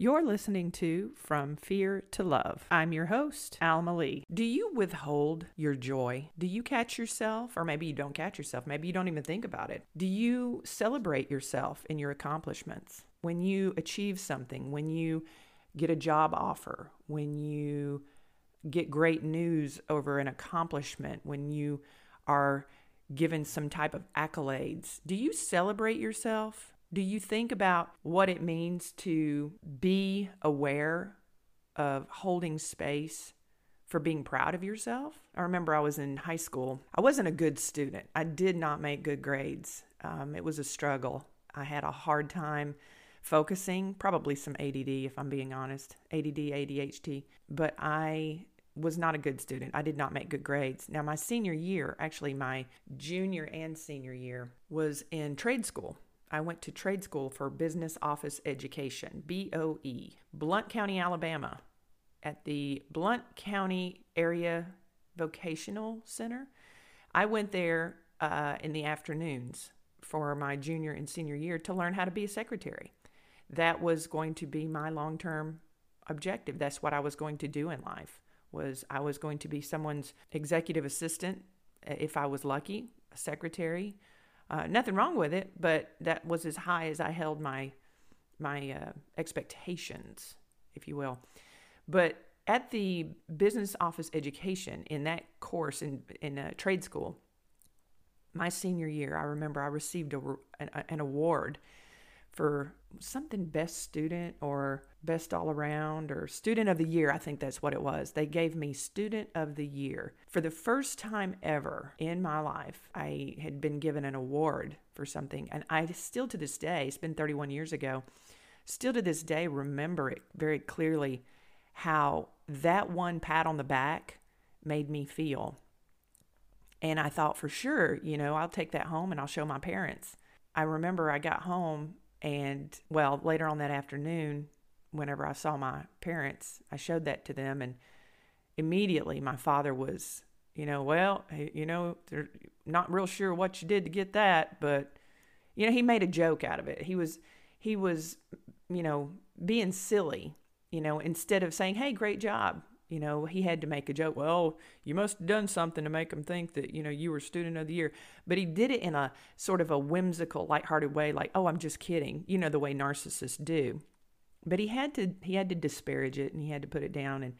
You're listening to From Fear to Love. I'm your host, Alma Lee. Do you withhold your joy? Do you catch yourself, or maybe you don't catch yourself, maybe you don't even think about it? Do you celebrate yourself in your accomplishments? When you achieve something, when you get a job offer, when you get great news over an accomplishment, when you are given some type of accolades, do you celebrate yourself? Do you think about what it means to be aware of holding space for being proud of yourself? I remember I was in high school. I wasn't a good student, I did not make good grades. Um, it was a struggle. I had a hard time focusing, probably some ADD, if I'm being honest, ADD, ADHD. But I was not a good student. I did not make good grades. Now, my senior year, actually, my junior and senior year, was in trade school. I went to trade school for business office education, BOE, Blount County, Alabama, at the Blount County Area Vocational Center. I went there uh, in the afternoons for my junior and senior year to learn how to be a secretary. That was going to be my long-term objective. That's what I was going to do in life. Was I was going to be someone's executive assistant if I was lucky, a secretary, uh, nothing wrong with it, but that was as high as I held my my uh, expectations, if you will. But at the business office education in that course in in a trade school, my senior year, I remember I received a, an, an award for something best student or best all around or student of the year. I think that's what it was. They gave me student of the year. For the first time ever in my life, I had been given an award for something. And I still to this day, it's been 31 years ago, still to this day remember it very clearly how that one pat on the back made me feel. And I thought for sure, you know, I'll take that home and I'll show my parents. I remember I got home and well, later on that afternoon, whenever I saw my parents, I showed that to them, and immediately my father was, you know, well, you know, they're not real sure what you did to get that, but you know, he made a joke out of it. He was, he was, you know, being silly, you know, instead of saying, "Hey, great job," you know, he had to make a joke. Well, you must have done something to make him think that, you know, you were student of the year. But he did it in a sort of a whimsical, lighthearted way, like, oh, I'm just kidding. You know, the way narcissists do. But he had to he had to disparage it and he had to put it down. And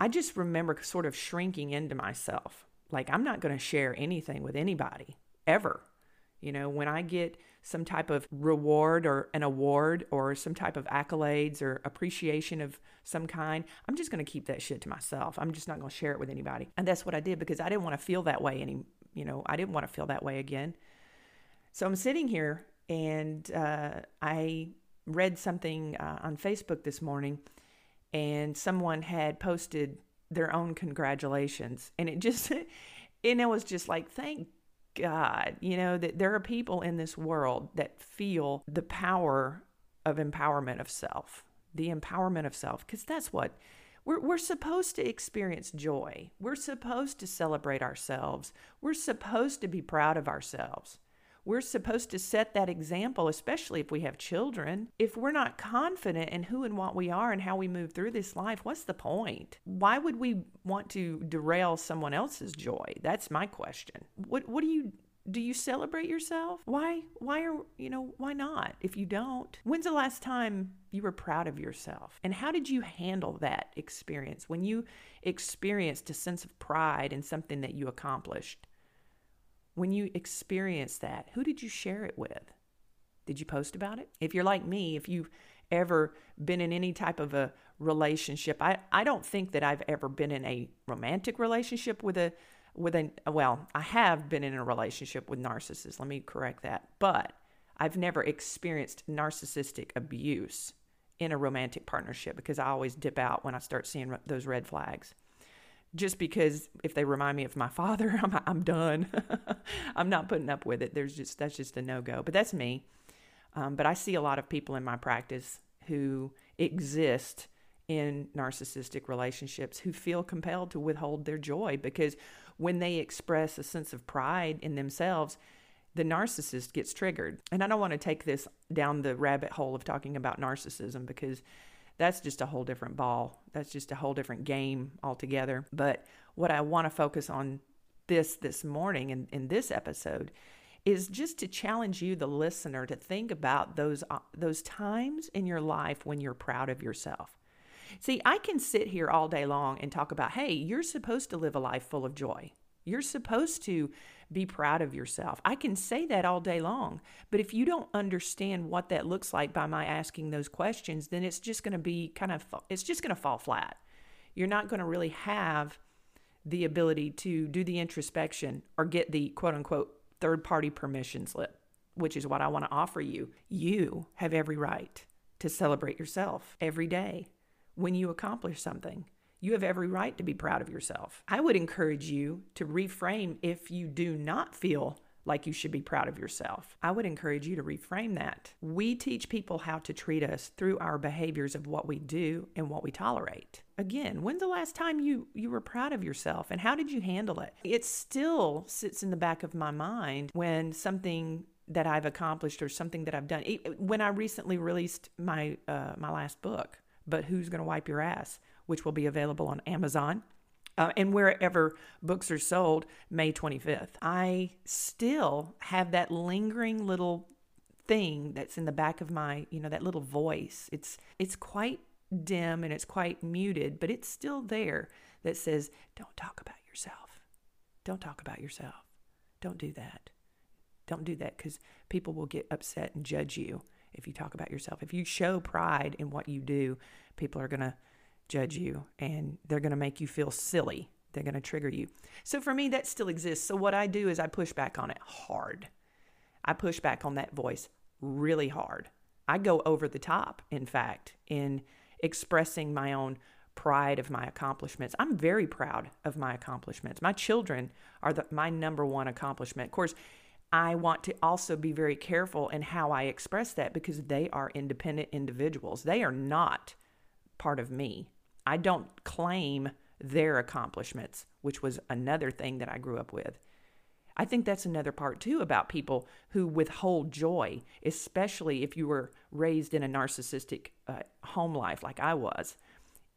I just remember sort of shrinking into myself. Like, I'm not going to share anything with anybody ever. You know, when I get some type of reward or an award or some type of accolades or appreciation of some kind, I'm just going to keep that shit to myself. I'm just not going to share it with anybody. And that's what I did because I didn't want to feel that way any, you know, I didn't want to feel that way again. So I'm sitting here and uh, I read something uh, on Facebook this morning and someone had posted their own congratulations and it just and it was just like thank God, you know, that there are people in this world that feel the power of empowerment of self, the empowerment of self, because that's what we're, we're supposed to experience joy. We're supposed to celebrate ourselves. We're supposed to be proud of ourselves. We're supposed to set that example, especially if we have children. If we're not confident in who and what we are and how we move through this life, what's the point? Why would we want to derail someone else's joy? That's my question. What what do you do you celebrate yourself? Why why are you know, why not? If you don't, when's the last time you were proud of yourself? And how did you handle that experience when you experienced a sense of pride in something that you accomplished? When you experienced that, who did you share it with? Did you post about it? If you're like me, if you've ever been in any type of a relationship, I, I don't think that I've ever been in a romantic relationship with a with a well, I have been in a relationship with narcissists. Let me correct that. But I've never experienced narcissistic abuse in a romantic partnership because I always dip out when I start seeing those red flags just because if they remind me of my father, I'm, I'm done. I'm not putting up with it. There's just that's just a no go. But that's me. Um, but I see a lot of people in my practice who exist in narcissistic relationships who feel compelled to withhold their joy because when they express a sense of pride in themselves, the narcissist gets triggered. And I don't want to take this down the rabbit hole of talking about narcissism because that's just a whole different ball. That's just a whole different game altogether. But what I want to focus on this this morning in, in this episode is just to challenge you the listener to think about those uh, those times in your life when you're proud of yourself. See, I can sit here all day long and talk about, "Hey, you're supposed to live a life full of joy. You're supposed to be proud of yourself." I can say that all day long, but if you don't understand what that looks like by my asking those questions, then it's just going to be kind of it's just going to fall flat. You're not going to really have the ability to do the introspection or get the quote unquote third party permission slip, which is what I want to offer you. You have every right to celebrate yourself every day when you accomplish something. You have every right to be proud of yourself. I would encourage you to reframe if you do not feel like you should be proud of yourself. I would encourage you to reframe that. We teach people how to treat us through our behaviors of what we do and what we tolerate. Again, when's the last time you you were proud of yourself and how did you handle it? It still sits in the back of my mind when something that I've accomplished or something that I've done. When I recently released my uh, my last book, but who's going to wipe your ass, which will be available on Amazon uh, and wherever books are sold May 25th. I still have that lingering little thing that's in the back of my, you know, that little voice. It's it's quite dim and it's quite muted, but it's still there that says, "Don't talk about yourself. Don't talk about yourself. Don't do that. Don't do that cuz people will get upset and judge you if you talk about yourself. If you show pride in what you do, people are going to judge you and they're going to make you feel silly. They're going to trigger you. So for me, that still exists. So what I do is I push back on it hard. I push back on that voice really hard. I go over the top, in fact, in expressing my own pride of my accomplishments. I'm very proud of my accomplishments. My children are the, my number one accomplishment. Of course, I want to also be very careful in how I express that because they are independent individuals. They are not part of me. I don't claim their accomplishments, which was another thing that I grew up with. I think that's another part too about people who withhold joy, especially if you were raised in a narcissistic uh, home life like I was.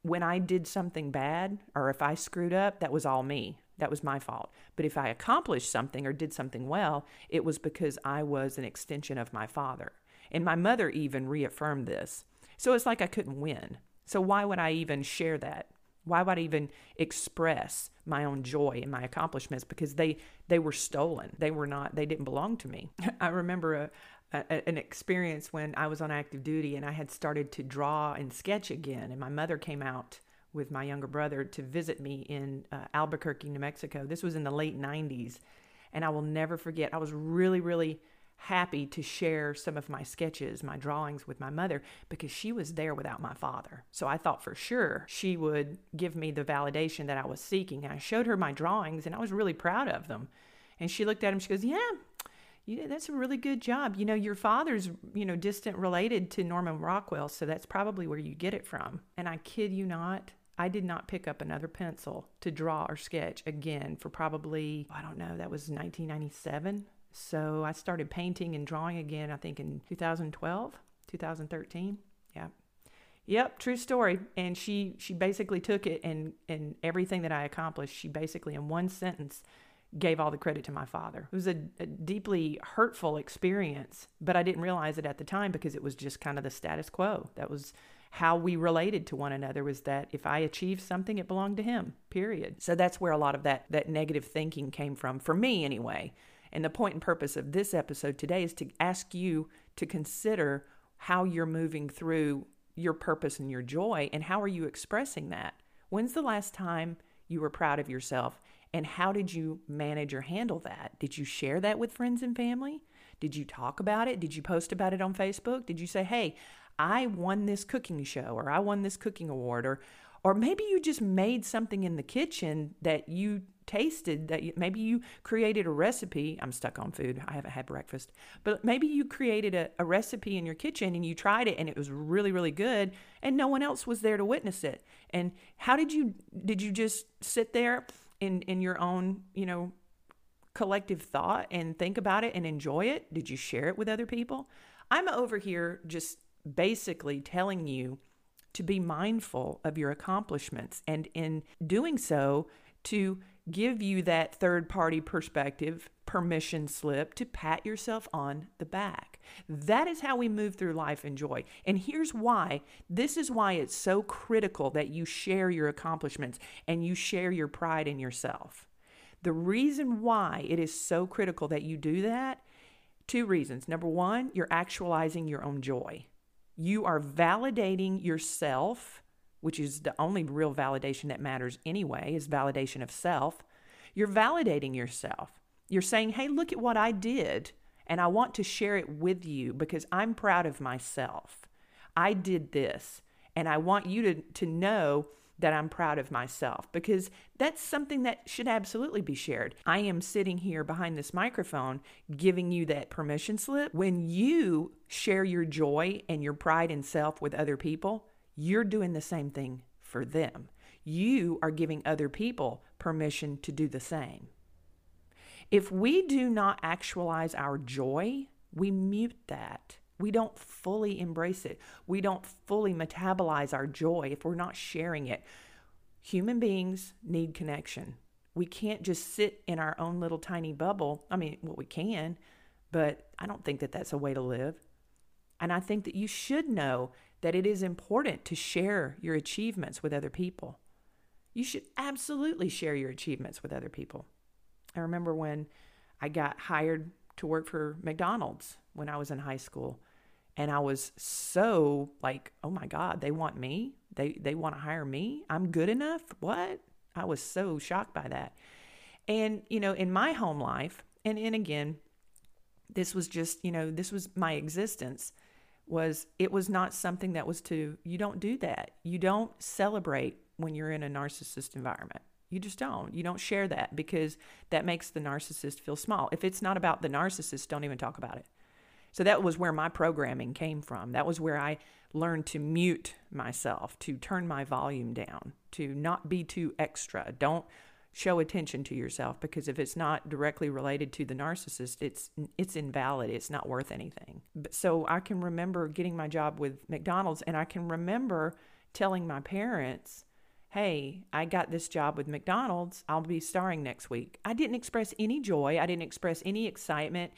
When I did something bad or if I screwed up, that was all me. That was my fault. But if I accomplished something or did something well, it was because I was an extension of my father. And my mother even reaffirmed this. So it's like I couldn't win. So why would I even share that? Why would I even express my own joy and my accomplishments? Because they they were stolen. They were not. They didn't belong to me. I remember a, a, an experience when I was on active duty and I had started to draw and sketch again, and my mother came out with my younger brother to visit me in uh, Albuquerque, New Mexico. This was in the late '90s, and I will never forget. I was really, really happy to share some of my sketches, my drawings with my mother because she was there without my father. So I thought for sure she would give me the validation that I was seeking. And I showed her my drawings and I was really proud of them. And she looked at them, she goes, Yeah, that's a really good job. You know, your father's, you know, distant related to Norman Rockwell, so that's probably where you get it from. And I kid you not, I did not pick up another pencil to draw or sketch again for probably, I don't know, that was 1997. So I started painting and drawing again, I think in 2012, 2013. Yeah. Yep, true story. And she she basically took it and and everything that I accomplished, she basically in one sentence gave all the credit to my father. It was a, a, deeply hurtful experience, but I didn't realize it at the time because it was just kind of the status quo. That was how we related to one another was that if I achieved something, it belonged to him. Period. So that's where a lot of that that negative thinking came from for me anyway. And the point and purpose of this episode today is to ask you to consider how you're moving through your purpose and your joy and how are you expressing that? When's the last time you were proud of yourself and how did you manage or handle that? Did you share that with friends and family? Did you talk about it? Did you post about it on Facebook? Did you say, "Hey, I won this cooking show or I won this cooking award or or maybe you just made something in the kitchen that you tasted that you, maybe you created a recipe. I'm stuck on food. I haven't had breakfast. But maybe you created a, a recipe in your kitchen and you tried it and it was really, really good and no one else was there to witness it. And how did you, did you just sit there in, in your own, you know, collective thought and think about it and enjoy it? Did you share it with other people? I'm over here just basically telling you to be mindful of your accomplishments and in doing so to give you that third party perspective permission slip to pat yourself on the back. That is how we move through life in joy. And here's why this is why it's so critical that you share your accomplishments and you share your pride in yourself. The reason why it is so critical that you do that two reasons. Number one, you're actualizing your own joy. You are validating yourself, which is the only real validation that matters anyway, is validation of self. You're validating yourself. You're saying, hey, look at what I did, and I want to share it with you because I'm proud of myself. I did this, and I want you to, to know that I'm proud of myself because that's something that should absolutely be shared. I am sitting here behind this microphone giving you that permission slip. When you share your joy and your pride in self with other people, you're doing the same thing for them. You are giving other people permission to do the same. If we do not actualize our joy, we mute that. We don't fully embrace it. We don't fully metabolize our joy if we're not sharing it. Human beings need connection. We can't just sit in our own little tiny bubble. I mean, well, we can, but I don't think that that's a way to live. And I think that you should know that it is important to share your achievements with other people. You should absolutely share your achievements with other people. I remember when I got hired to work for McDonald's when I was in high school and I was so like, oh my God, they want me. They they want to hire me. I'm good enough. What? I was so shocked by that. And you know, in my home life, and and again, this was just you know this was my existence. Was it was not something that was to you don't do that. You don't celebrate when you're in a narcissist environment. You just don't. You don't share that because that makes the narcissist feel small. If it's not about the narcissist, don't even talk about it. So that was where my programming came from. That was where I learned to mute myself, to turn my volume down, to not be too extra. Don't show attention to yourself because if it's not directly related to the narcissist, it's it's invalid. It's not worth anything. So I can remember getting my job with McDonald's and I can remember telling my parents, "Hey, I got this job with McDonald's. I'll be starring next week." I didn't express any joy. I didn't express any excitement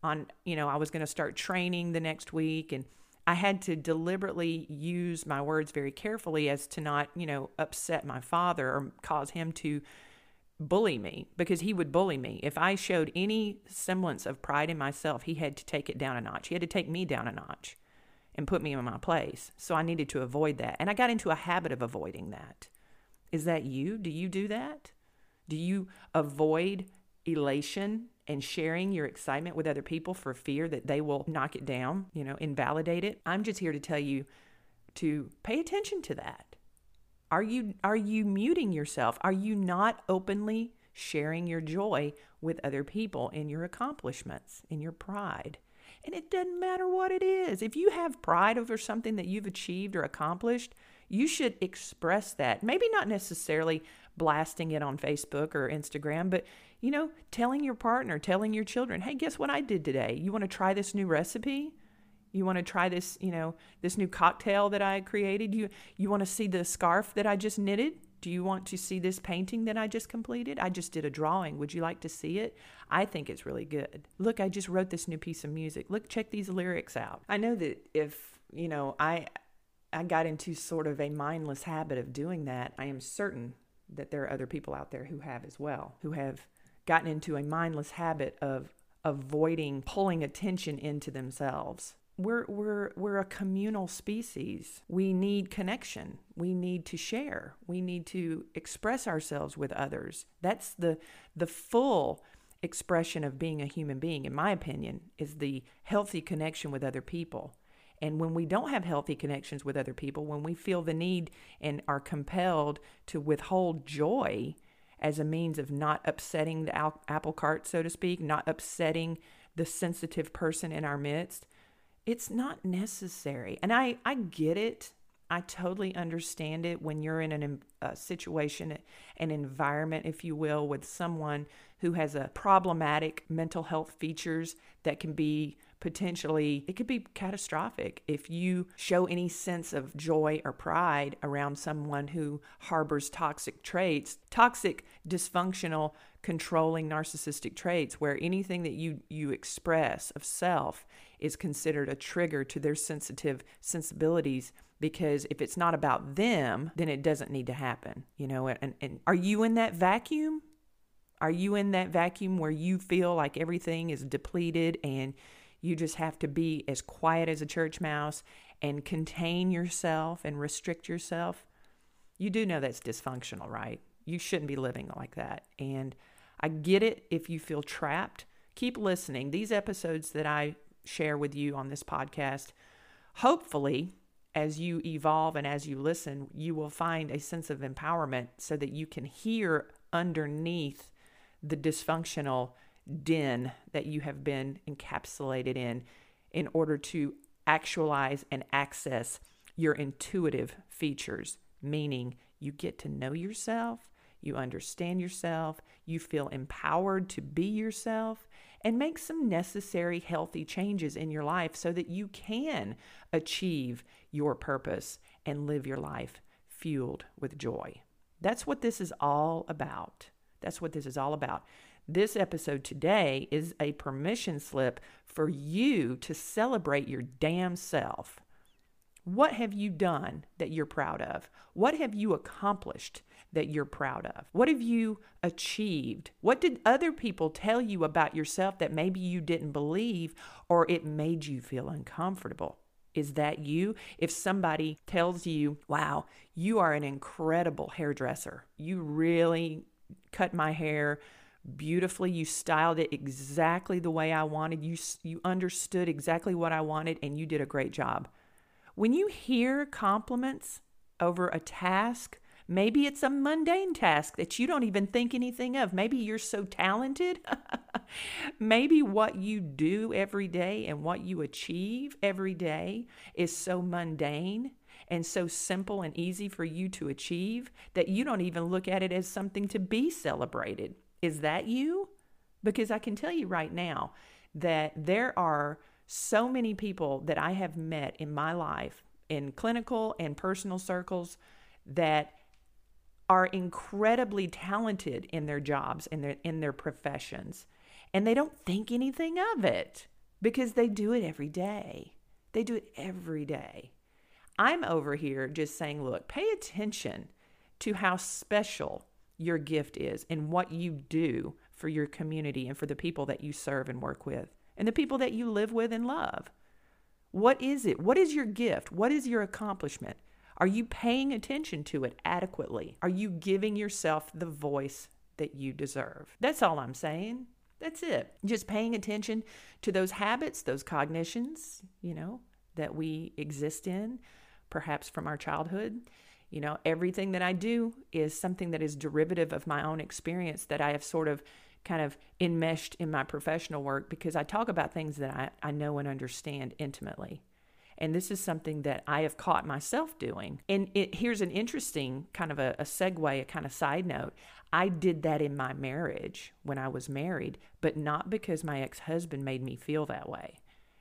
on, you know, I was going to start training the next week and I had to deliberately use my words very carefully as to not, you know, upset my father or cause him to bully me because he would bully me. If I showed any semblance of pride in myself, he had to take it down a notch. He had to take me down a notch and put me in my place. So I needed to avoid that. And I got into a habit of avoiding that. Is that you? Do you do that? Do you avoid elation and sharing your excitement with other people for fear that they will knock it down, you know, invalidate it. I'm just here to tell you to pay attention to that. Are you are you muting yourself? Are you not openly sharing your joy with other people in your accomplishments, in your pride? And it doesn't matter what it is. If you have pride over something that you've achieved or accomplished, you should express that. Maybe not necessarily blasting it on Facebook or Instagram, but you know, telling your partner, telling your children, hey, guess what I did today? You want to try this new recipe? You want to try this, you know, this new cocktail that I created? You you want to see the scarf that I just knitted? Do you want to see this painting that I just completed? I just did a drawing. Would you like to see it? I think it's really good. Look, I just wrote this new piece of music. Look, check these lyrics out. I know that if, you know, I I got into sort of a mindless habit of doing that, I am certain that there are other people out there who have as well, who have gotten into a mindless habit of avoiding pulling attention into themselves. We're, we're, we're a communal species. We need connection. We need to share. We need to express ourselves with others. That's the, the full expression of being a human being, in my opinion, is the healthy connection with other people. And when we don't have healthy connections with other people, when we feel the need and are compelled to withhold joy as a means of not upsetting the apple cart, so to speak, not upsetting the sensitive person in our midst, it's not necessary. And I, I get it. I totally understand it when you're in an, a situation, an environment, if you will, with someone who has a problematic mental health features that can be potentially it could be catastrophic if you show any sense of joy or pride around someone who harbors toxic traits toxic dysfunctional controlling narcissistic traits where anything that you you express of self is considered a trigger to their sensitive sensibilities because if it's not about them then it doesn't need to happen you know and, and are you in that vacuum? Are you in that vacuum where you feel like everything is depleted and you just have to be as quiet as a church mouse and contain yourself and restrict yourself. You do know that's dysfunctional, right? You shouldn't be living like that. And I get it if you feel trapped. Keep listening. These episodes that I share with you on this podcast, hopefully, as you evolve and as you listen, you will find a sense of empowerment so that you can hear underneath the dysfunctional den that you have been encapsulated in in order to actualize and access your intuitive features, meaning you get to know yourself, you understand yourself, you feel empowered to be yourself, and make some necessary healthy changes in your life so that you can achieve your purpose and live your life fueled with joy. That's what this is all about. That's what this is all about. This episode today is a permission slip for you to celebrate your damn self. What have you done that you're proud of? What have you accomplished that you're proud of? What have you achieved? What did other people tell you about yourself that maybe you didn't believe or it made you feel uncomfortable? Is that you? If somebody tells you, wow, you are an incredible hairdresser, you really cut my hair beautifully. You styled it exactly the way I wanted. You, you understood exactly what I wanted, and you did a great job. When you hear compliments over a task, maybe it's a mundane task that you don't even think anything of. Maybe you're so talented. maybe what you do every day and what you achieve every day is so mundane and so simple and easy for you to achieve that you don't even look at it as something to be celebrated. Is that you? Because I can tell you right now that there are so many people that I have met in my life in clinical and personal circles that are incredibly talented in their jobs and their in their professions and they don't think anything of it because they do it every day. They do it every day. I'm over here just saying, look, pay attention to how special your gift is and what you do for your community and for the people that you serve and work with and the people that you live with and love. What is it? What is your gift? What is your accomplishment? Are you paying attention to it adequately? Are you giving yourself the voice that you deserve? That's all I'm saying. That's it. Just paying attention to those habits, those cognitions, you know, that we exist in, perhaps from our childhood, you know, everything that I do is something that is derivative of my own experience that I have sort of kind of enmeshed in my professional work because I talk about things that I, I know and understand intimately. And this is something that I have caught myself doing. And it, here's an interesting kind of a, a segue, a kind of side note. I did that in my marriage when I was married, but not because my ex husband made me feel that way.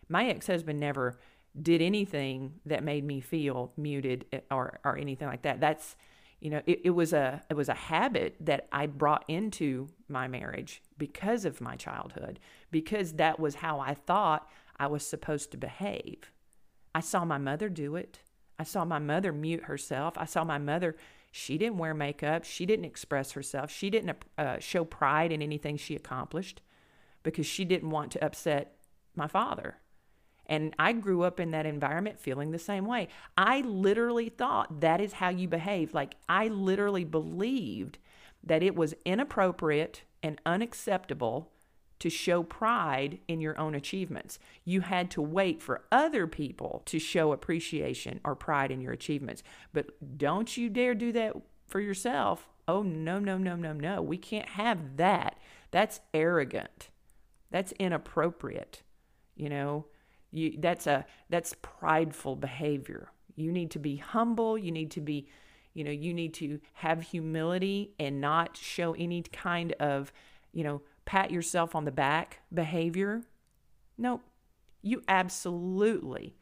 My ex husband never did anything that made me feel muted eh, or or anything like that. That's you know, it, it was a it was a habit that I brought into my marriage because of my childhood, because that was how I thought I was supposed to behave. I saw my mother do it. I saw my mother mute herself. I saw my mother, she didn't wear makeup. She didn't express herself. She didn't uh, show pride in anything she accomplished because she didn't want to upset my father. And I grew up in that environment feeling the same way. I literally thought that is how you behave. Like, I literally believed that it was inappropriate and unacceptable to show pride in your own achievements. You had to wait for other people to show appreciation or pride in your achievements. But don't you dare do that for yourself. Oh, no, no, no, no, no. We can't have that. That's arrogant. That's inappropriate. You know, you, that's a that's prideful behavior. You need to be humble. You need to be, you know, you need to have humility and not show any kind of, you know, pat yourself on the back behavior. No, you absolutely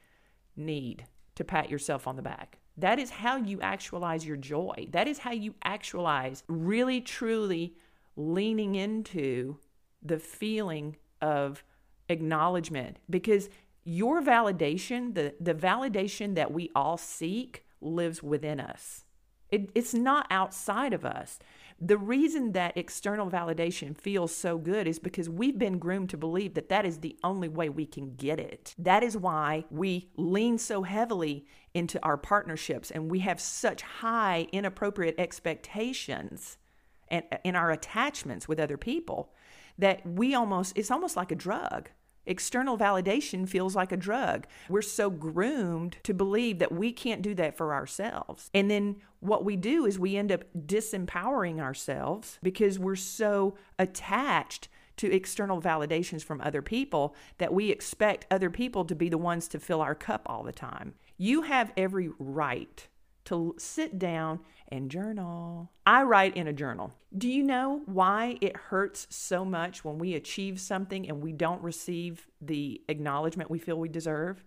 need to pat yourself on the back. That is how you actualize your joy. That is how you actualize really, truly leaning into the feeling of acknowledgement because your validation, the, the validation that we all seek, lives within us. It, it's not outside of us. The reason that external validation feels so good is because we've been groomed to believe that that is the only way we can get it. That is why we lean so heavily into our partnerships and we have such high inappropriate expectations and in our attachments with other people that we almost it's almost like a drug External validation feels like a drug. We're so groomed to believe that we can't do that for ourselves. And then what we do is we end up disempowering ourselves because we're so attached to external validations from other people that we expect other people to be the ones to fill our cup all the time. You have every right to sit down and journal. I write in a journal. Do you know why it hurts so much when we achieve something and we don't receive the acknowledgement we feel we deserve?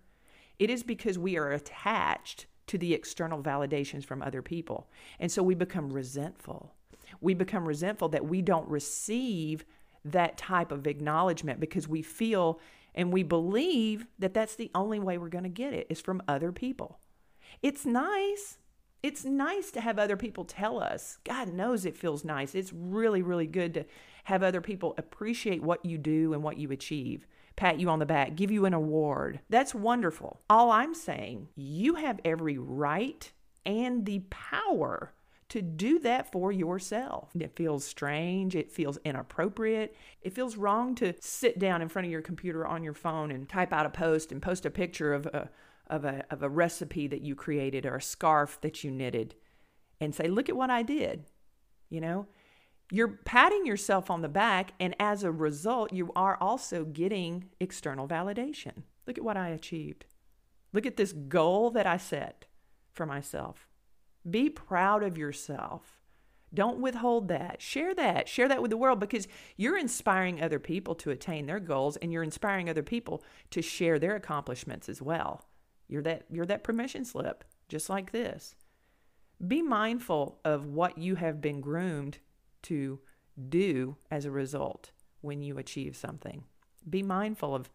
It is because we are attached to the external validations from other people. And so we become resentful. We become resentful that we don't receive that type of acknowledgement because we feel and we believe that that's the only way we're going to get it is from other people. It's nice it's nice to have other people tell us. God knows it feels nice. It's really, really good to have other people appreciate what you do and what you achieve, pat you on the back, give you an award. That's wonderful. All I'm saying, you have every right and the power to do that for yourself. It feels strange. It feels inappropriate. It feels wrong to sit down in front of your computer on your phone and type out a post and post a picture of a of a, of a recipe that you created or a scarf that you knitted and say, Look at what I did. You know, you're patting yourself on the back, and as a result, you are also getting external validation. Look at what I achieved. Look at this goal that I set for myself. Be proud of yourself. Don't withhold that. Share that. Share that with the world because you're inspiring other people to attain their goals and you're inspiring other people to share their accomplishments as well. You're that you're that permission slip, just like this. Be mindful of what you have been groomed to do as a result when you achieve something. Be mindful of,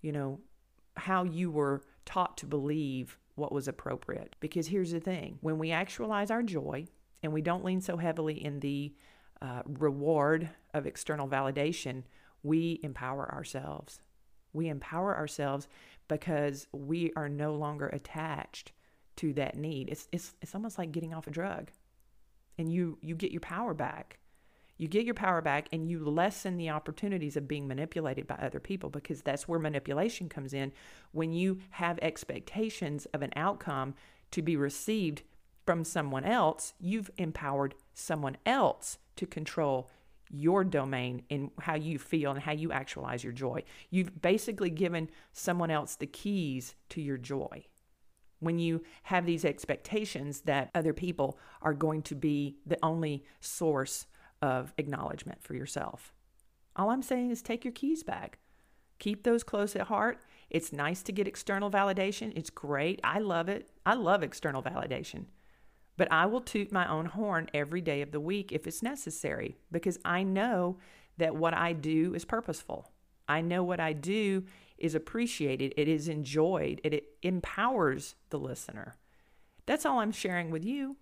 you know, how you were taught to believe what was appropriate. Because here's the thing when we actualize our joy and we don't lean so heavily in the uh, reward of external validation, we empower ourselves. We empower ourselves because we are no longer attached to that need. It's it's it's almost like getting off a drug. And you you get your power back. You get your power back and you lessen the opportunities of being manipulated by other people because that's where manipulation comes in when you have expectations of an outcome to be received from someone else, you've empowered someone else to control your domain in how you feel and how you actualize your joy. You've basically given someone else the keys to your joy. When you have these expectations that other people are going to be the only source of acknowledgement for yourself. All I'm saying is take your keys back. Keep those close at heart. It's nice to get external validation. It's great. I love it. I love external validation. But I will toot my own horn every day of the week if it's necessary because I know that what I do is purposeful. I know what I do is appreciated, it is enjoyed, it, it empowers the listener. That's all I'm sharing with you.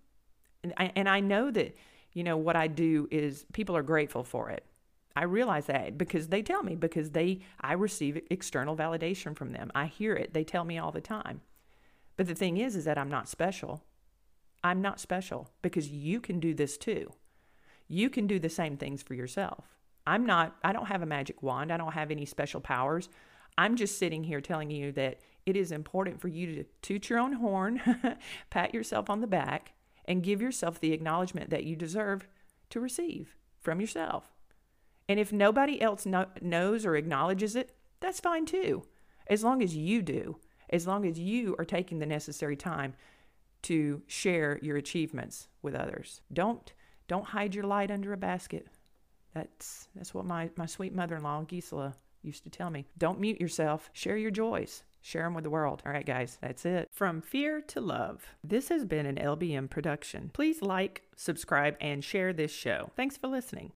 And I, and I know that, you know, what I do is people are grateful for it. I realize that because they tell me, because they I receive external validation from them. I hear it. They tell me all the time. But the thing is is that I'm not special. I'm not special because you can do this too. You can do the same things for yourself. I'm not, I don't have a magic wand. I don't have any special powers. I'm just sitting here telling you that it is important for you to toot your own horn, pat yourself on the back, and give yourself the acknowledgement that you deserve to receive from yourself. And if nobody else know, knows or acknowledges it, that's fine too, as long as you do, as long as you are taking the necessary time to share your achievements with others. Don't don't hide your light under a basket. That's that's what my, my sweet mother-in-law Gisela used to tell me. Don't mute yourself. Share your joys. Share them with the world. All right, guys, that's it. From fear to love. This has been an LBM production. Please like, subscribe, and share this show. Thanks for listening.